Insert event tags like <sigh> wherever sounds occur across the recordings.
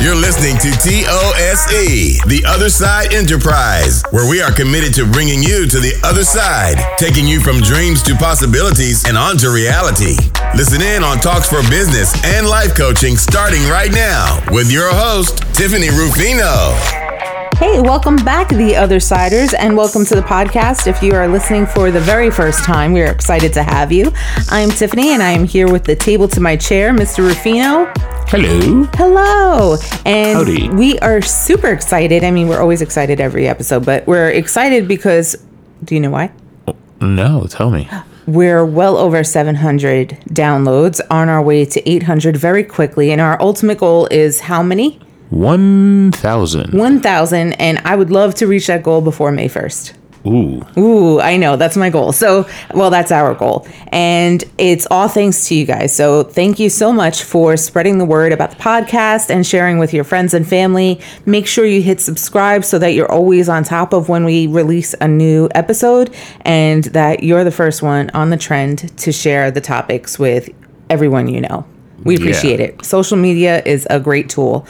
You're listening to TOSE, The Other Side Enterprise, where we are committed to bringing you to the other side, taking you from dreams to possibilities and on to reality. Listen in on Talks for Business and Life Coaching starting right now with your host, Tiffany Rufino. Hey, welcome back, the Other Siders, and welcome to the podcast. If you are listening for the very first time, we are excited to have you. I'm Tiffany, and I am here with the table to my chair, Mr. Rufino. Hello. Hello. And Howdy. we are super excited. I mean, we're always excited every episode, but we're excited because do you know why? No, tell me. We're well over 700 downloads on our way to 800 very quickly. And our ultimate goal is how many? 1,000. 1,000. And I would love to reach that goal before May 1st. Ooh. Ooh, I know. That's my goal. So, well, that's our goal. And it's all thanks to you guys. So, thank you so much for spreading the word about the podcast and sharing with your friends and family. Make sure you hit subscribe so that you're always on top of when we release a new episode and that you're the first one on the trend to share the topics with everyone you know. We Yeah. appreciate it. Social media is a great tool.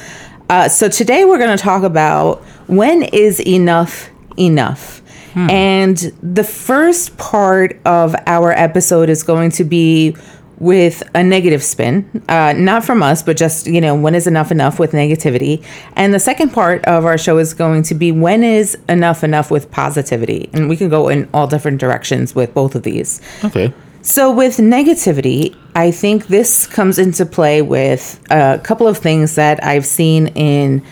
Uh, so today we're going to talk about when is enough enough. And the first part of our episode is going to be with a negative spin, uh, not from us, but just, you know, when is enough enough with negativity. And the second part of our show is going to be when is enough enough with positivity. And we can go in all different directions with both of these. Okay. So, with negativity, I think this comes into play with a couple of things that I've seen in.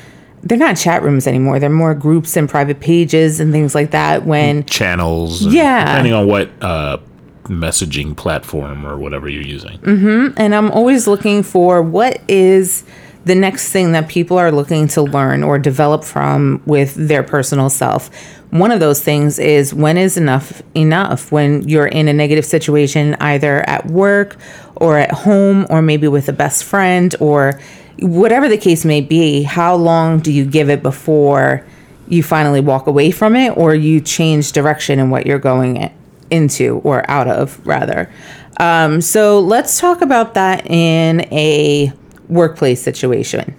They're not chat rooms anymore. They're more groups and private pages and things like that. When Channels. Yeah. Depending on what uh, messaging platform or whatever you're using. Mm-hmm. And I'm always looking for what is the next thing that people are looking to learn or develop from with their personal self. One of those things is when is enough enough when you're in a negative situation, either at work or at home, or maybe with a best friend, or whatever the case may be. How long do you give it before you finally walk away from it, or you change direction in what you're going into or out of, rather? Um, so let's talk about that in a workplace situation.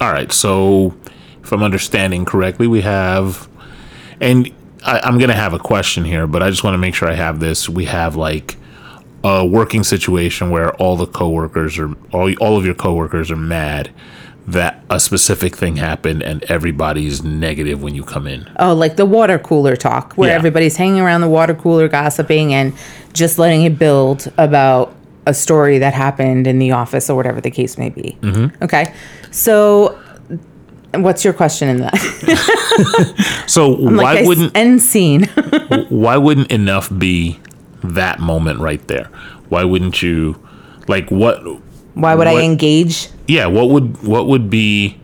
All right. So, if I'm understanding correctly, we have, and I, I'm going to have a question here, but I just want to make sure I have this. We have like a working situation where all the coworkers are, all, all of your coworkers are mad that a specific thing happened and everybody's negative when you come in. Oh, like the water cooler talk, where Yeah. everybody's hanging around the water cooler, gossiping, and just letting it build about a story that happened in the office or whatever the case may be. Mm-hmm. Okay. So, what's your question in that? <laughs> So <laughs> Like why s- wouldn't end scene? <laughs> why wouldn't enough be that moment right there? Why wouldn't you like what Why would I engage? yeah, what would what would be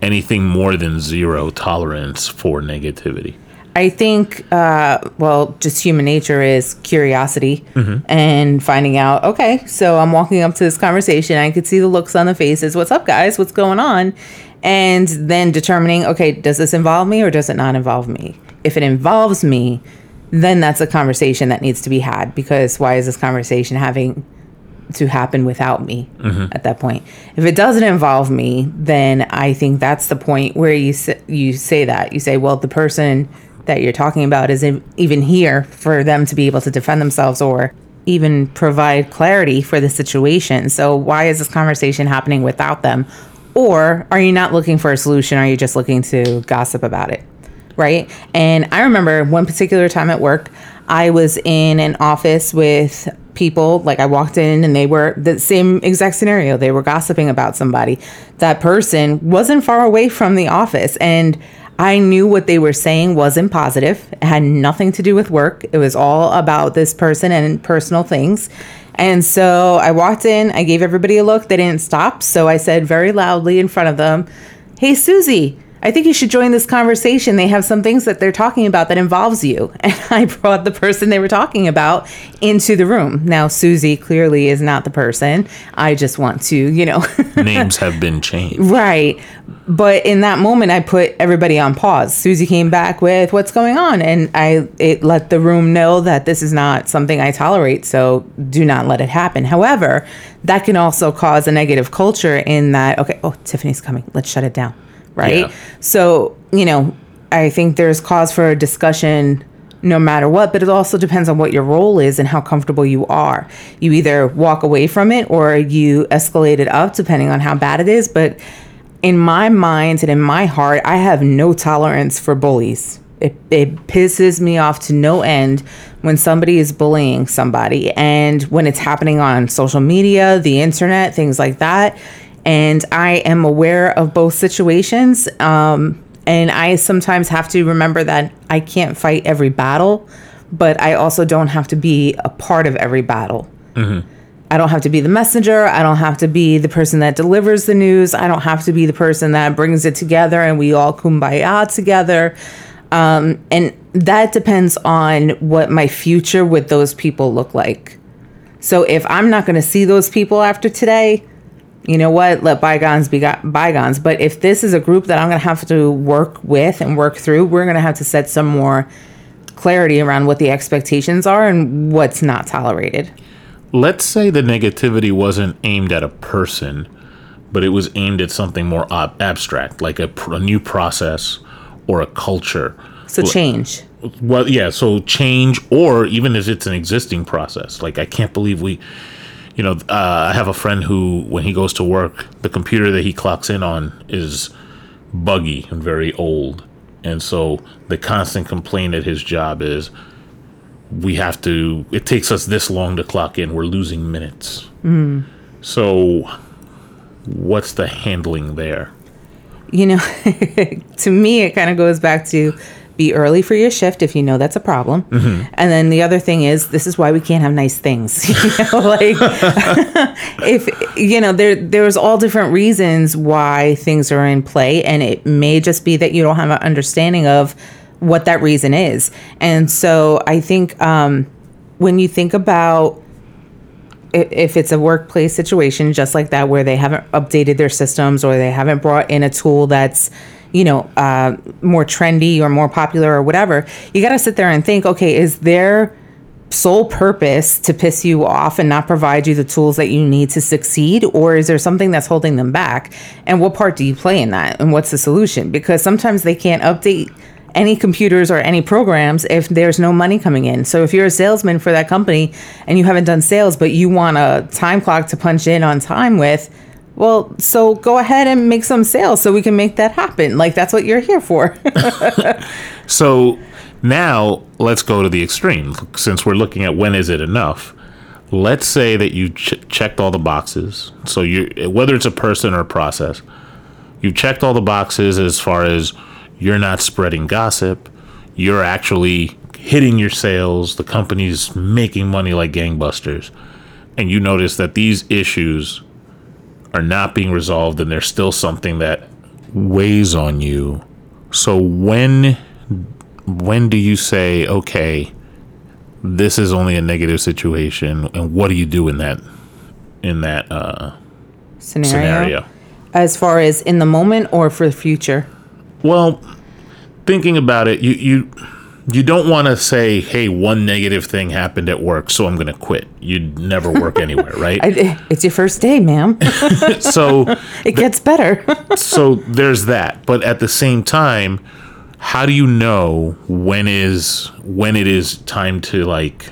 anything more than zero tolerance for negativity? I think, uh, well, just human nature is curiosity and finding out, okay, so I'm walking up to this conversation. I could see the looks on the faces. What's up, guys? What's going on? And then determining, okay, does this involve me or does it not involve me? If it involves me, then that's a conversation that needs to be had because why is this conversation having to happen without me at that point. If it doesn't involve me, then I think that's the point where you s- you say that you say, well, the person that you're talking about isn't even here for them to be able to defend themselves or even provide clarity for the situation. So why is this conversation happening without them? Or are you not looking for a solution? Are you just looking to gossip about it? right? And I remember one particular time at work, I was in an office with people. Like I walked in and they were the same exact scenario. They were gossiping about somebody. That person wasn't far away from the office. And I knew what they were saying wasn't positive. It had nothing to do with work. It was all about this person and personal things. And so I walked in, I gave everybody a look. They didn't stop. So I said very loudly in front of them, Hey, Susie, I think you should join this conversation. They have some things that they're talking about that involves you. <laughs> And I brought the person they were talking about into the room. Now, Susie clearly is not the person. I just want to, you know. <laughs> Names have been changed. Right. But in that moment, I put everybody on pause. Susie came back with what's going on, and I it let the room know that this is not something I tolerate. So do not let it happen. However, that can also cause a negative culture in that. Okay, oh Tiffany's coming. Let's shut it down. Right. Yeah. So you know, I think there's cause for a discussion no matter what, but it also depends on what your role is and how comfortable you are. You either walk away from it or you escalate it up depending on how bad it is. But in my mind and in my heart, I have no tolerance for bullies. It, it pisses me off to no end when somebody is bullying somebody and when it's happening on social media, the internet, things like that. And I am aware of both situations. Um, and I sometimes have to remember that I can't fight every battle, but I also don't have to be a part of every battle. I don't have to be the messenger. I don't have to be the person that delivers the news. I don't have to be the person that brings it together and we all kumbaya together. Um, and that depends on what my future with those people look like. So if I'm not going to see those people after today, you know what? Let bygones be bygones. But if this is a group that I'm going to have to work with and work through, we're going to have to set some more clarity around what the expectations are and what's not tolerated. Let's say the negativity wasn't aimed at a person, but it was aimed at something more ab- abstract, like a, pr- a new process or a culture. So change. Well, yeah, so change, or even if it's an existing process. Like, I can't believe we, you know, uh, I have a friend who, when he goes to work, the computer that he clocks in on is buggy and very old. And so the constant complaint at his job is, we have to, it takes us this long to clock in, we're losing minutes. So, what's the handling there? you know, <laughs> to me, it kind of goes back to be early for your shift if you know that's a problem. And then the other thing is, this is why we can't have nice things. <laughs> You know, like <laughs> if you know, there there's all different reasons why things are in play, and it may just be that you don't have an understanding of what that reason is. And so I think um, when you think about if it's a workplace situation just like that where they haven't updated their systems or they haven't brought in a tool that's you know uh, more trendy or more popular or whatever you got to sit there and think okay is their sole purpose to piss you off and not provide you the tools that you need to succeed? Or is there something that's holding them back? And what part do you play in that? And what's the solution? Because sometimes they can't update any computers or any programs if there's no money coming in. So if you're a salesman for that company and you haven't done sales, but you want a time clock to punch in on time with, well, so go ahead and make some sales so we can make that happen. Like that's what you're here for. <laughs> So now let's go to the extreme. Since we're looking at when is it enough, let's say that you ch- checked all the boxes. So you, whether it's a person or a process, you checked all the boxes as far as you're not spreading gossip, you're actually hitting your sales, the company's making money like gangbusters, and you notice that these issues are not being resolved and there's still something that weighs on you. So when when do you say okay this is only a negative situation and what do you do in that in that uh, scenario. scenario As far as in the moment or for the future. well thinking about it you you you don't want to say hey one negative thing happened at work so i'm going to quit you'd never work <laughs> anywhere right I, it's your first day, ma'am. <laughs> so <laughs> it gets better. so there's that but at the same time how do you know when is when it is time to like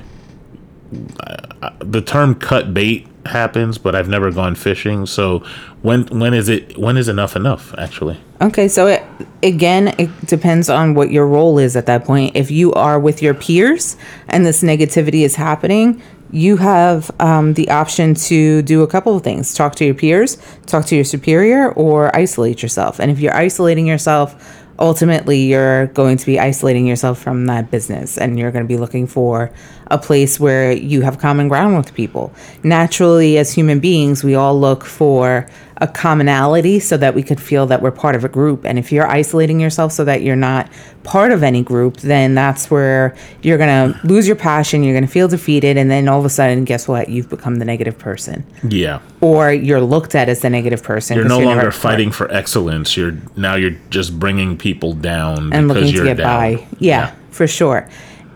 uh, the term cut bait happens but i've never gone fishing so when when is it when is enough enough actually Okay, so it, again, it depends on what your role is at that point. If you are with your peers and this negativity is happening, you have um, the option to do a couple of things talk to your peers, talk to your superior, or isolate yourself. And if you're isolating yourself, ultimately you're going to be isolating yourself from that business and you're going to be looking for a place where you have common ground with people. Naturally, as human beings, we all look for a commonality so that we could feel that we're part of a group. And if you're isolating yourself so that you're not part of any group, then that's where you're going to lose your passion, you're going to feel defeated, and then all of a sudden, guess what? You've become the negative person. Yeah. Or you're looked at as the negative person. You're no longer fighting for excellence. You're now you're just bringing people down and because looking you're to get down. by. Yeah, for sure.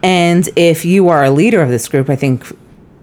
And if you are a leader of this group, I think,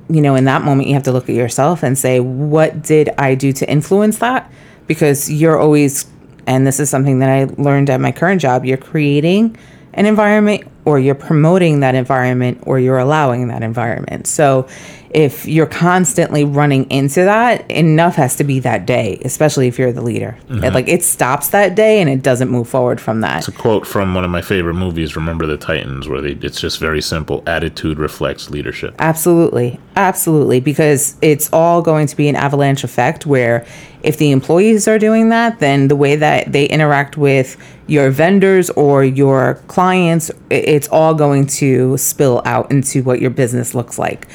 you know, in that moment, you have to look at yourself and say, what did I do to influence that? Because you're always, and this is something that I learned at my current job, you're creating an environment or you're promoting that environment or you're allowing that environment. So if you're constantly running into that, enough has to be that day, especially if you're the leader. Mm-hmm. It, like it stops that day and it doesn't move forward from that. It's a quote from one of my favorite movies, Remember the Titans, where they, it's just very simple. Attitude reflects leadership. Absolutely. Absolutely. Because it's all going to be an avalanche effect where if the employees are doing that, then the way that they interact with your vendors or your clients, i- it's all going to spill out into what your business looks like.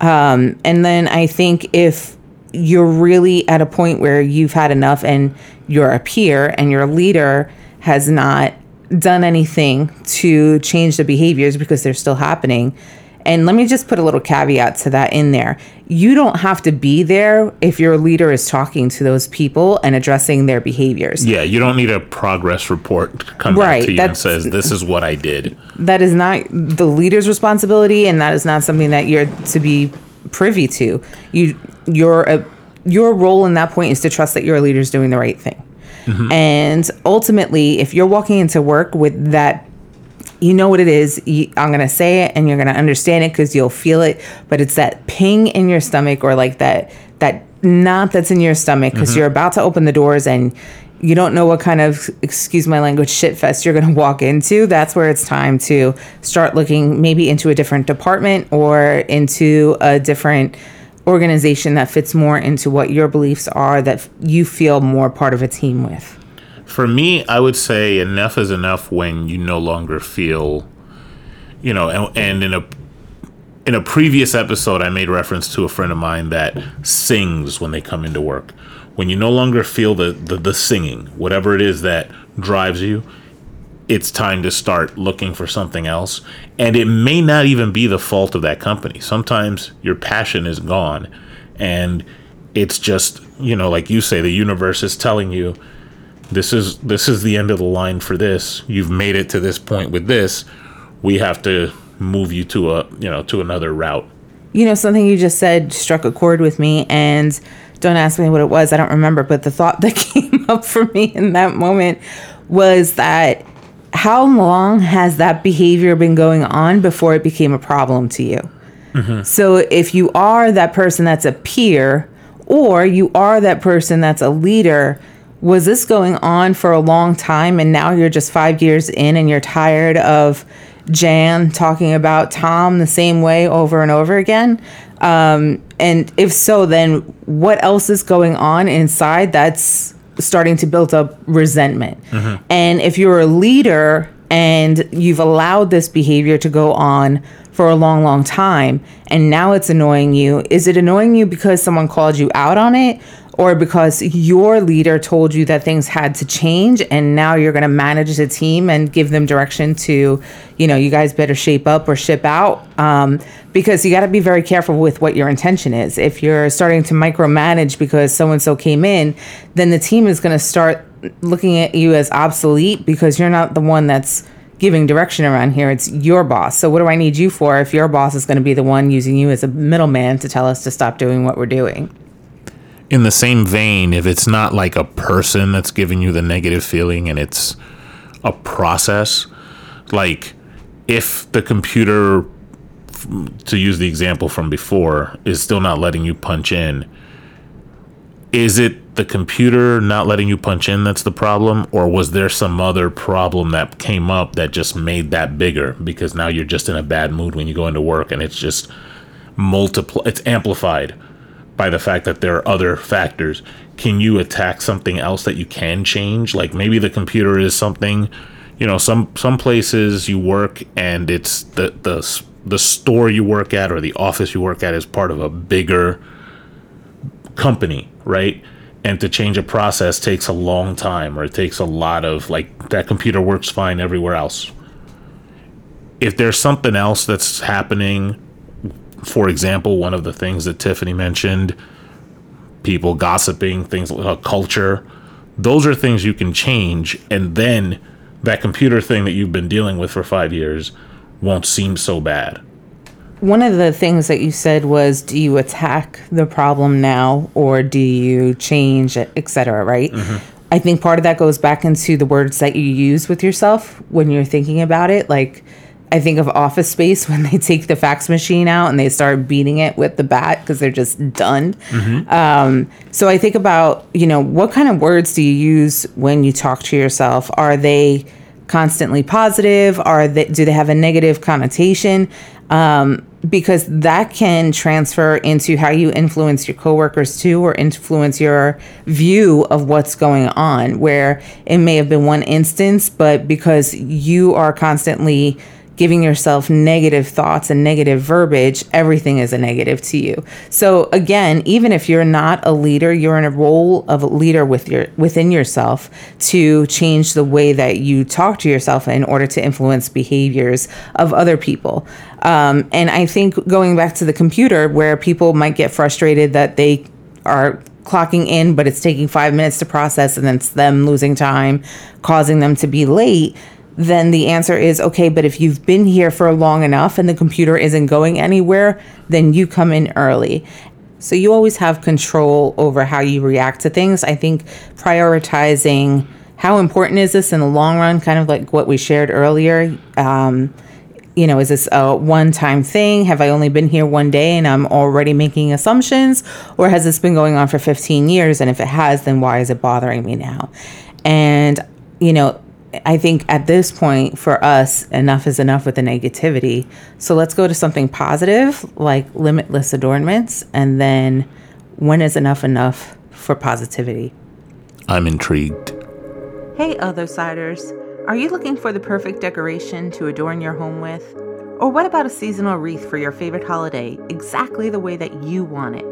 Um, and then I think if you're really at a point where you've had enough and you're a peer and your leader has not done anything to change the behaviors because they're still happening. And let me just put a little caveat to that in there. You don't have to be there if your leader is talking to those people and addressing their behaviors. Yeah, you don't need a progress report to come Right, back to you and says this is what I did. that is not the leader's responsibility and that is not something that you're to be privy to you your uh, your role in that point is to trust that your leader is doing the right thing and ultimately if you're walking into work with that you know what it is i'm going to say it and you're going to understand it because you'll feel it but it's that ping in your stomach or like that that knot that's in your stomach because mm-hmm. you're about to open the doors and you don't know what kind of excuse my language shit fest you're going to walk into that's where it's time to start looking maybe into a different department or into a different organization that fits more into what your beliefs are that you feel more part of a team with For me, I would say enough is enough when you no longer feel, you know, and, and in a in a previous episode, I made reference to a friend of mine that sings when they come into work. When you no longer feel the, the, the singing, whatever it is that drives you, it's time to start looking for something else. And it may not even be the fault of that company. Sometimes your passion is gone and it's just, you know, like you say, the universe is telling you this is this is the end of the line for this. You've made it to this point with this. We have to move you to a, you know, to another route. you know something you just said struck a chord with me and don't ask me what it was i don't remember but the thought <laughs> that came up for me in that moment was that how long has that behavior been going on before it became a problem to you mm-hmm. so if you are that person that's a peer or you are that person that's a leader was this going on for a long time? And now you're just five years in and you're tired of jan talking about tom the same way over and over again? Um, and if so then what else is going on inside that's starting to build up resentment? And if you're a leader and you've allowed this behavior to go on for a long, long time, and now it's annoying you. Is it annoying you because someone called you out on it, or because your leader told you that things had to change, and now you're going to manage the team and give them direction to, you know, you guys better shape up or ship out? Um, because you got to be very careful with what your intention is. If you're starting to micromanage because so and so came in, then the team is going to start looking at you as obsolete because you're not the one that's giving direction around here. It's your boss. So what do I need you for if your boss is going to be the one using you as a middleman to tell us to stop doing what we're doing? In the same vein, if it's not like a person that's giving you the negative feeling and it's a process, like if the computer to use the example from before is still not letting you punch in, is it the computer not letting you punch in that's the problem? Or was there some other problem that came up that just made that bigger? Because now you're just in a bad mood when you go into work and it's just multiple it's amplified by the fact that there are other factors. Can you attack something else that you can change? Like maybe the computer is something you know, some some places you work and it's the the the store you work at or the office you work at is part of a bigger company, right? And to change a process takes a long time or it takes a lot of like that computer works fine everywhere else. If there's something else that's happening, for example, one of the things that Tiffany mentioned, people gossiping, things like uh, culture, those are things you can change and then that computer thing that you've been dealing with for 5 years won't seem so bad one of the things that you said was do you attack the problem now or do you change it etc right? Mm-hmm. i think part of that goes back into the words that you use with yourself when you're thinking about it. Like i think of office space <laughs> when they take the fax machine out and they start beating it with the bat because they're just done. Mm-hmm. um, so i think about you know what kind of words do you use when you talk to yourself? Are they constantly positive? Are they do they have a negative connotation? Um, because that can transfer into how you influence your coworkers too, or influence your view of what's going on. Where it may have been one instance, but because you are constantly giving yourself negative thoughts and negative verbiage, everything is a negative to you. So again, even if you're not a leader, you're in a role of a leader with your within yourself to change the way that you talk to yourself in order to influence behaviors of other people. Um, and I think going back to the computer, where people might get frustrated that they are clocking in, but it's taking five minutes to process, and it's them losing time, causing them to be late then the answer is okay, but if you've been here for long enough and the computer isn't going anywhere, then you come in early. So you always have control over how you react to things. I think prioritizing how important is this in the long run, kind of like what we shared earlier. Um, you know, is this a one time thing? Have I only been here one day and I'm already making assumptions? Or has this been going on for 15 years? And if it has, then why is it bothering me now? And, you know, I think at this point for us, enough is enough with the negativity. So let's go to something positive like limitless adornments. And then when is enough enough for positivity? I'm intrigued. Hey, other siders. Are you looking for the perfect decoration to adorn your home with? Or what about a seasonal wreath for your favorite holiday, exactly the way that you want it?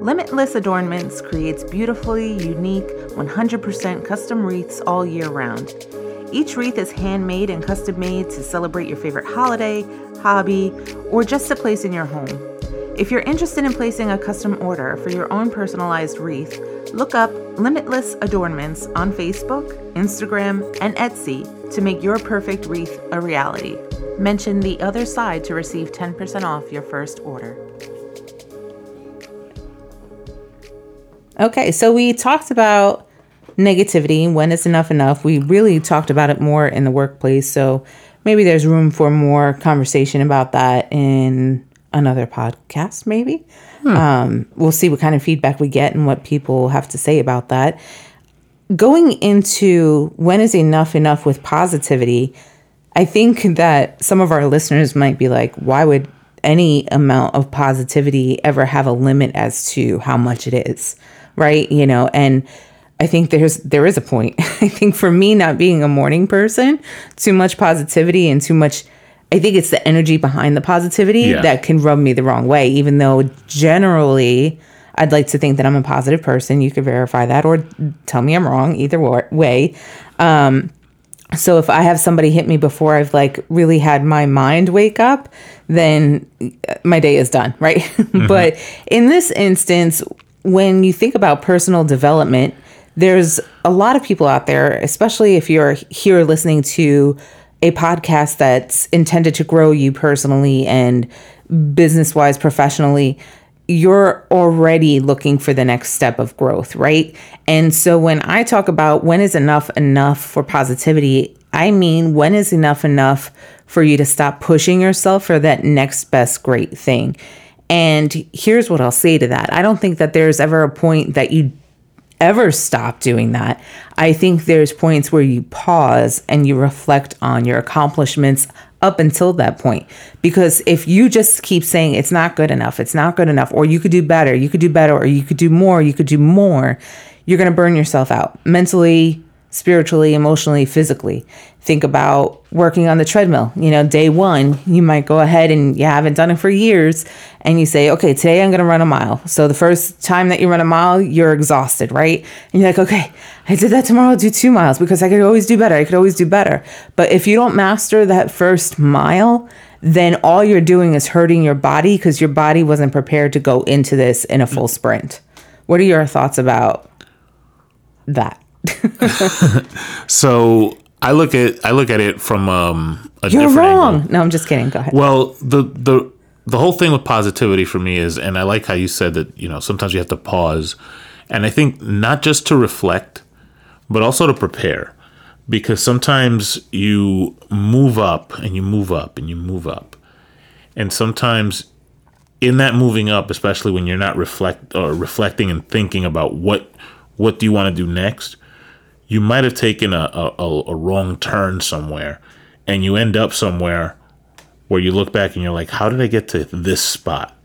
Limitless Adornments creates beautifully unique, 100% custom wreaths all year round. Each wreath is handmade and custom made to celebrate your favorite holiday, hobby, or just a place in your home. If you're interested in placing a custom order for your own personalized wreath, look up Limitless Adornments on Facebook, Instagram, and Etsy to make your perfect wreath a reality. Mention the other side to receive 10% off your first order. Okay, so we talked about negativity. When is enough enough? We really talked about it more in the workplace. So maybe there's room for more conversation about that in another podcast, maybe. Hmm. Um, we'll see what kind of feedback we get and what people have to say about that. Going into when is enough enough with positivity, I think that some of our listeners might be like, why would any amount of positivity ever have a limit as to how much it is? Right. You know, and I think there's there is a point. <laughs> I think for me not being a morning person, too much positivity and too much I think it's the energy behind the positivity yeah. that can rub me the wrong way even though generally I'd like to think that I'm a positive person. You could verify that or tell me I'm wrong either way. Um, so if I have somebody hit me before I've like really had my mind wake up, then my day is done, right? <laughs> Mm-hmm. but in this instance, when you think about personal development, there's a lot of people out there, especially if you're here listening to a podcast that's intended to grow you personally and business wise, professionally, you're already looking for the next step of growth, right? And so when I talk about when is enough enough for positivity, I mean when is enough enough for you to stop pushing yourself for that next best great thing. And here's what I'll say to that I don't think that there's ever a point that you ever stop doing that, I think there's points where you pause and you reflect on your accomplishments up until that point. Because if you just keep saying it's not good enough, it's not good enough, or you could do better, you could do better, or you could do more, you could do more, you're going to burn yourself out mentally, spiritually, emotionally, physically. Think about working on the treadmill. You know, day one, you might go ahead and you haven't done it for years and you say, okay, today I'm going to run a mile. So the first time that you run a mile, you're exhausted, right? And you're like, okay, I did that tomorrow, I'll do two miles because I could always do better. I could always do better. But if you don't master that first mile, then all you're doing is hurting your body because your body wasn't prepared to go into this in a full mm. sprint. What are your thoughts about that? <laughs> So I look at I look at it from um, a You're different wrong. angle. No, I'm just kidding. Go ahead. Well, the the the whole thing with positivity for me is, and I like how you said that. You know, sometimes you have to pause, and I think not just to reflect, but also to prepare, because sometimes you move up and you move up and you move up, and sometimes in that moving up, especially when you're not reflect or reflecting and thinking about what what do you want to do next, you might have taken a, a, a wrong turn somewhere, and you end up somewhere where you look back and you're like, how did I get to this spot?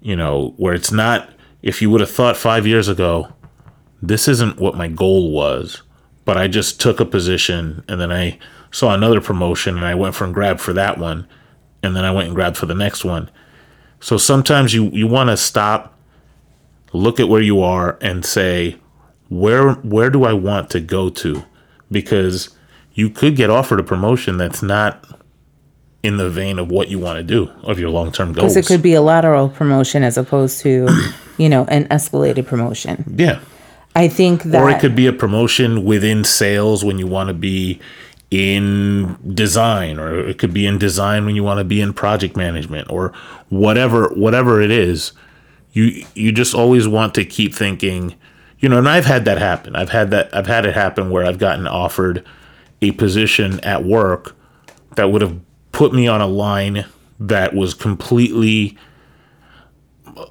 You know, where it's not, if you would have thought five years ago, this isn't what my goal was, but I just took a position and then I saw another promotion and I went for and grabbed for that one. And then I went and grabbed for the next one. So sometimes you, you want to stop, look at where you are and say, where, where do I want to go to? Because you could get offered a promotion that's not in the vein of what you want to do of your long term goals. Because it could be a lateral promotion as opposed to, <clears throat> you know, an escalated promotion. yeah. I think that Or it could be a promotion within sales when you want to be in design or it could be in design when you want to be in project management or whatever whatever it is. You you just always want to keep thinking, you know, and I've had that happen. I've had that I've had it happen where I've gotten offered a position at work that would have put me on a line that was completely uh,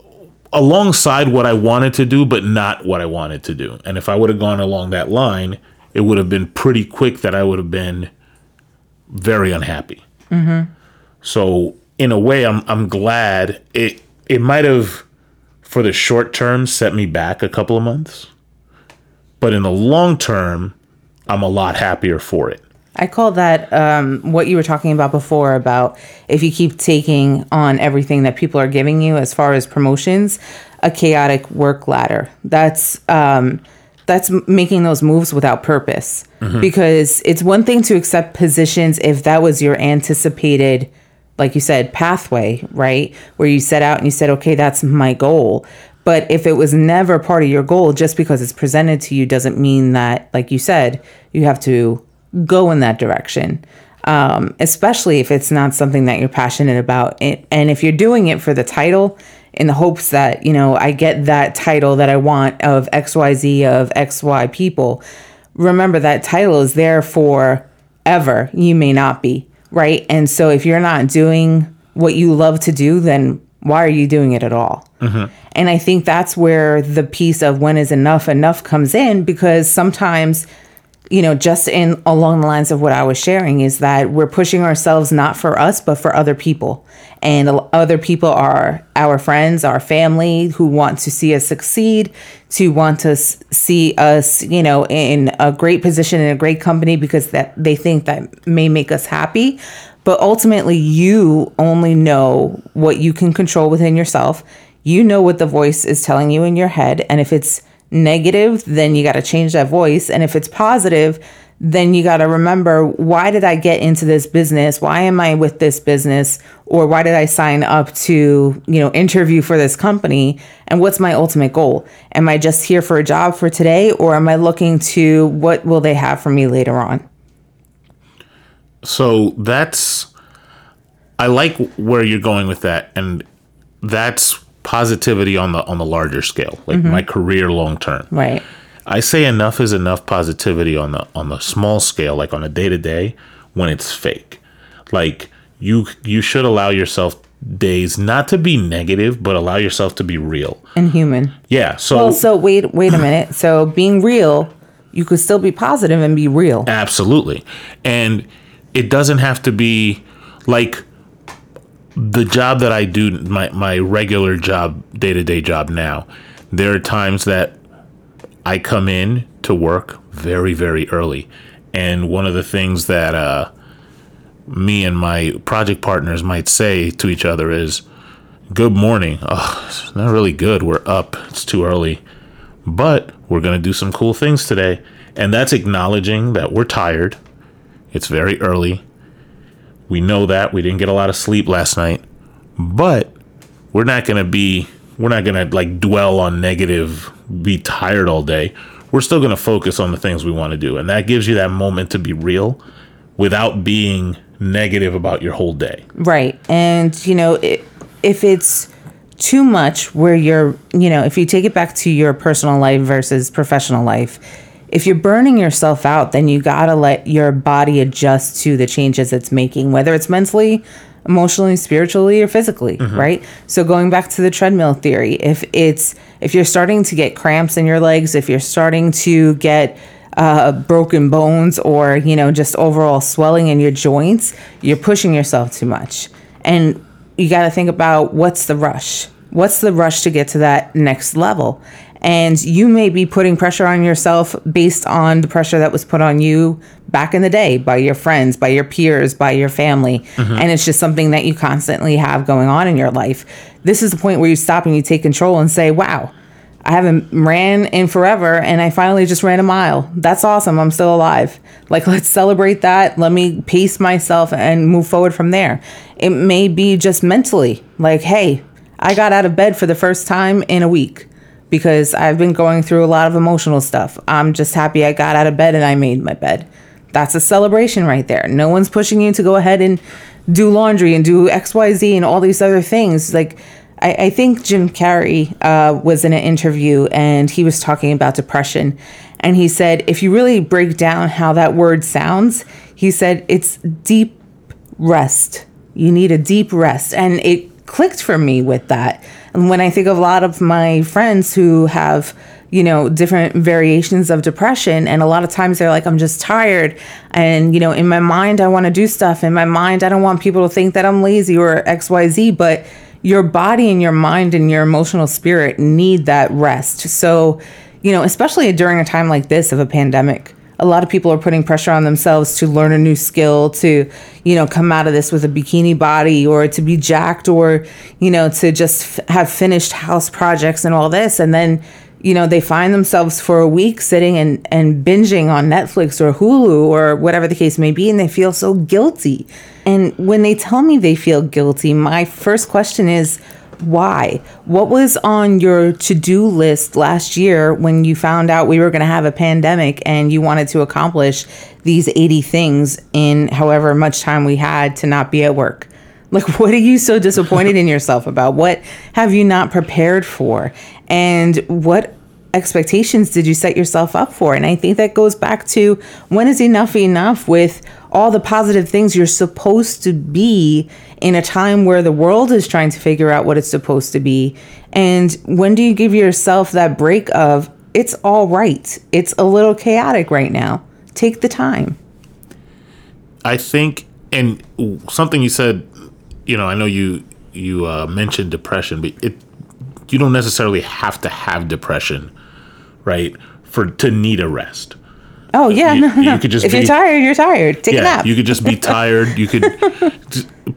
alongside what I wanted to do, but not what I wanted to do. And if I would have gone along that line, it would have been pretty quick that I would have been very unhappy. Mm-hmm. So in a way, I'm I'm glad it it might have for the short term set me back a couple of months, but in the long term, I'm a lot happier for it. I call that um, what you were talking about before about if you keep taking on everything that people are giving you as far as promotions, a chaotic work ladder. That's um, that's making those moves without purpose because it's one thing to accept positions if that was your anticipated like you said pathway right? Where you set out and you said okay that's my goal. But if it was never part of your goal just because it's presented to you doesn't mean that like you said you have to go in that direction. Um, especially if it's not something that you're passionate about. And and if you're doing it for the title in the hopes that you know i get that title that i want of xyz of xy people remember that title is there for ever. You may not be right? And so if you're not doing what you love to do then why are you doing it at all? Mm-hmm. And i think that's where the piece of when is enough enough comes in because sometimes you know, just in along the lines of what I was sharing is that we're pushing ourselves not for us, but for other people. And other people are our friends, our family who want to see us succeed, to want to see us, you know, in a great position in a great company because that they think that may make us happy. But ultimately, you only know what you can control within yourself. You know what the voice is telling you in your head. And if it's negative, then you got to change that voice. And if it's positive, then you got to remember why did I get into this business? Why am I with this business? Or why did I sign up to, you know, interview for this company? And what's my ultimate goal? Am I just here for a job for today or am I looking to what will they have for me later on? So that's I like where you're going with that, and that's positivity on the on the larger scale, like mm-hmm. my career long term. Right. I say enough is enough positivity on the on the small scale, like on a day to day, when it's fake. Like you you should allow yourself days not to be negative, but allow yourself to be real. And human. Yeah. So, Well, so wait, wait a minute. So being real, you could still be positive and be real. Absolutely. And it doesn't have to be like the job that I do, my, my regular job, day to day job now. There are times that I come in to work very, very early. And one of the things that uh, me and my project partners might say to each other is, Good morning. Oh, it's not really good. We're up. It's too early. But we're to do some cool things today. And that's acknowledging that we're tired. It's very early. We know that. We didn't get a lot of sleep last night. But we're not going to be, we're not going to like dwell on negative, be tired all day. We're still going to focus on the things we want to do. And that gives you that moment to be real without being negative about your whole day. Right. And, you know, it, if it's too much where you're, you know, if you take it back to your personal life versus professional life, if you're burning yourself out, then you got to let your body adjust to the changes it's making, whether it's mentally, emotionally, spiritually, or physically, mm-hmm. right? So going back to the treadmill theory, if it's if you're starting to get cramps in your legs, if you're starting to get uh, broken bones or you know just overall swelling in your joints, you're pushing yourself too much, and you got to think about what's the rush. What's the rush to get to that next level? And you may be putting pressure on yourself based on the pressure that was put on you back in the day by your friends, by your peers, by your family. Mm-hmm. And it's just something that you constantly have going on in your life. This is the point where you stop and you take control and say, wow, I haven't ran in forever and I finally just ran a mile. That's awesome. I'm still alive. Like, <laughs> let's celebrate that. Let me pace myself and move forward from there. It may be just mentally like, hey, I got out of bed for the first time in a week because I've been going through a lot of emotional stuff. I'm just happy I got out of bed and I made my bed. That's a celebration right there. No one's pushing you to go ahead and do laundry and do XYZ and all these other things. Like, I, I think Jim Carrey uh, was in an interview and he was talking about depression. And he said, if you really break down how that word sounds, he said it's deep rest. You need a deep rest. And it clicked for me with that. When I think of a lot of my friends who have, you know, different variations of depression, and a lot of times they're like, I'm just tired. And, you know, in my mind, I want to do stuff. In my mind, I don't want people to think that I'm lazy or XYZ. But your body and your mind and your emotional spirit need that rest. So, you know, especially during a time like this of a pandemic, a lot of people are putting pressure on themselves to learn a new skill, to, you know, come out of this with a bikini body or to be jacked or, you know, to just f- have finished house projects and all this. And then, you know, they find themselves for a week sitting and, and binging on Netflix or Hulu or whatever the case may be, and they feel so guilty. And when they tell me they feel guilty, my first question is, why? What was on your to do list last year when you found out we were going to have a pandemic and you wanted to accomplish these 80 things in however much time we had to not be at work? Like, what are you so disappointed in yourself about? What have you not prepared for? And what expectations did you set yourself up for? And I think that goes back to when is enough enough with all the positive things you're supposed to be in a time where the world is trying to figure out what it's supposed to be. And when do you give yourself that break of it's all right? It's a little chaotic right now. Take the time. I think, and something you said, you know, I know you you uh, mentioned depression, but it you don't necessarily have to have depression, right, for to need a rest. Oh yeah, you, no, no. You could just if be, you're tired, you're tired. Take yeah, a nap. You could just be <laughs> tired. You could.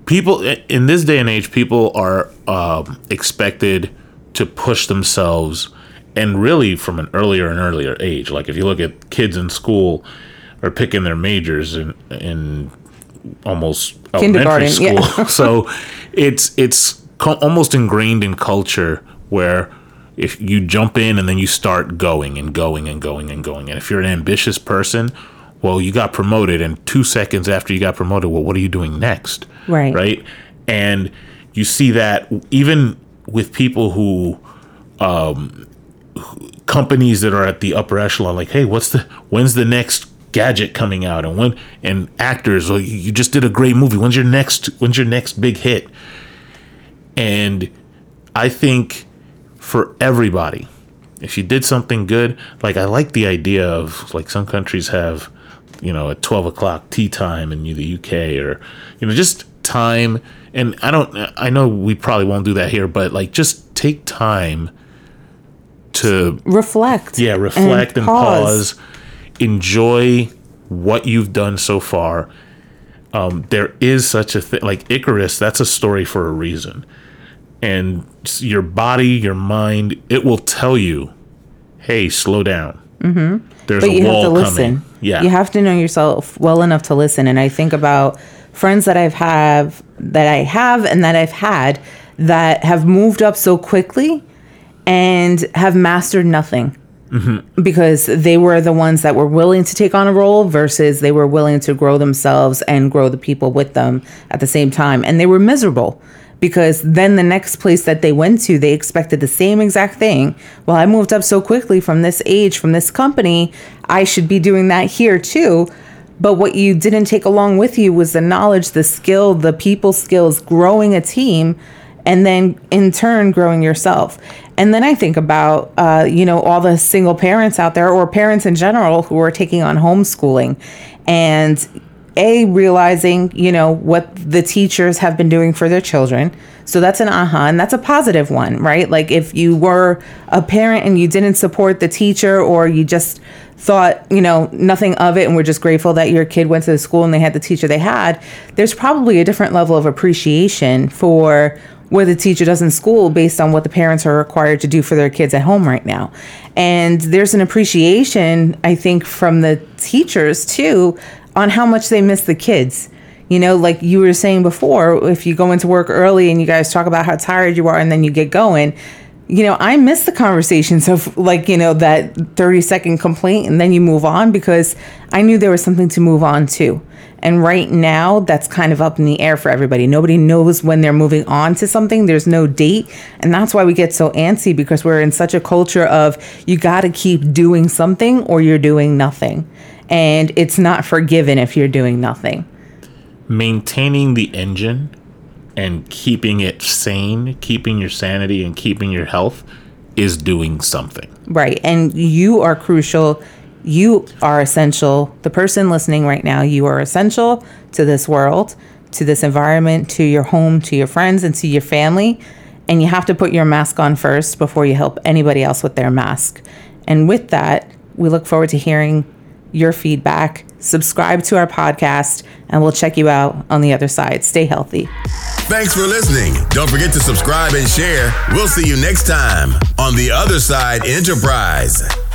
people in this day and age, people are um, expected to push themselves, and really from an earlier and earlier age. Like if you look at kids in school, are picking their majors in in almost elementary school. Yeah. <laughs> so it's it's co- almost ingrained in culture where if you jump in and then you start going and going and going and going. And if you're an ambitious person, well, you got promoted, and two seconds after you got promoted, well, what are you doing next? Right. Right. And you see that even with people who, um, companies that are at the upper echelon, like, hey, what's the when's the next gadget coming out, and when and actors, well, you just did a great movie. When's your next When's your next big hit? And I think for everybody. If you did something good, like I like the idea of like some countries have, you know, at 12 o'clock tea time in the UK or, you know, just time. And I don't, I know we probably won't do that here, but like just take time to reflect. yeah reflect and, pause. enjoy what you've done so far um, there is such a thing like icarus that's a story for a reason and your body your mind it will tell you hey slow down mm-hmm. there's but a you wall have to listen. coming yeah You have to know yourself well enough to listen. And I think about friends that I've have that I have and that I've had that have moved up so quickly and have mastered nothing. Because they were the ones that were willing to take on a role versus they were willing to grow themselves and grow the people with them at the same time. And they were miserable because then the next place that they went to, they expected the same exact thing. Well, I moved up so quickly from this age, from this company, I should be doing that here too. But what you didn't take along with you was the knowledge, the skill, the people skills, growing a team, and then in turn growing yourself. And then I think about, uh, you know, all the single parents out there or parents in general who are taking on homeschooling and a realizing you know what the teachers have been doing for their children so that's an aha and that's a positive one right like if you were a parent and you didn't support the teacher or you just thought you know nothing of it and we're just grateful that your kid went to the school and they had the teacher they had there's probably a different level of appreciation for what the teacher does in school based on what the parents are required to do for their kids at home right now. And there's an appreciation, I think, from the teachers too on how much they miss the kids. You know, like you were saying before, if you go into work early and you guys talk about how tired you are and then you get going, you know, I miss the conversations of like, you know, that 30 second complaint and then you move on because I knew there was something to move on to. And right now, that's kind of up in the air for everybody. Nobody knows when they're moving on to something. There's no date. And that's why we get so antsy because we're in such a culture of you got to keep doing something or you're doing nothing. And it's not forgiven if you're doing nothing. maintaining the engine and keeping it sane, keeping your sanity and keeping your health is doing something. Right. And you are crucial. You are essential. The person listening right now, you are essential to this world, to this environment, to your home, to your friends, and to your family. And you have to put your mask on first before you help anybody else with their mask. And with that, we look forward to hearing your feedback. Subscribe to our podcast, and we'll check you out on the other side. Stay healthy. Thanks for listening. Don't forget to subscribe and share. We'll see you next time on The Other Side Enterprise.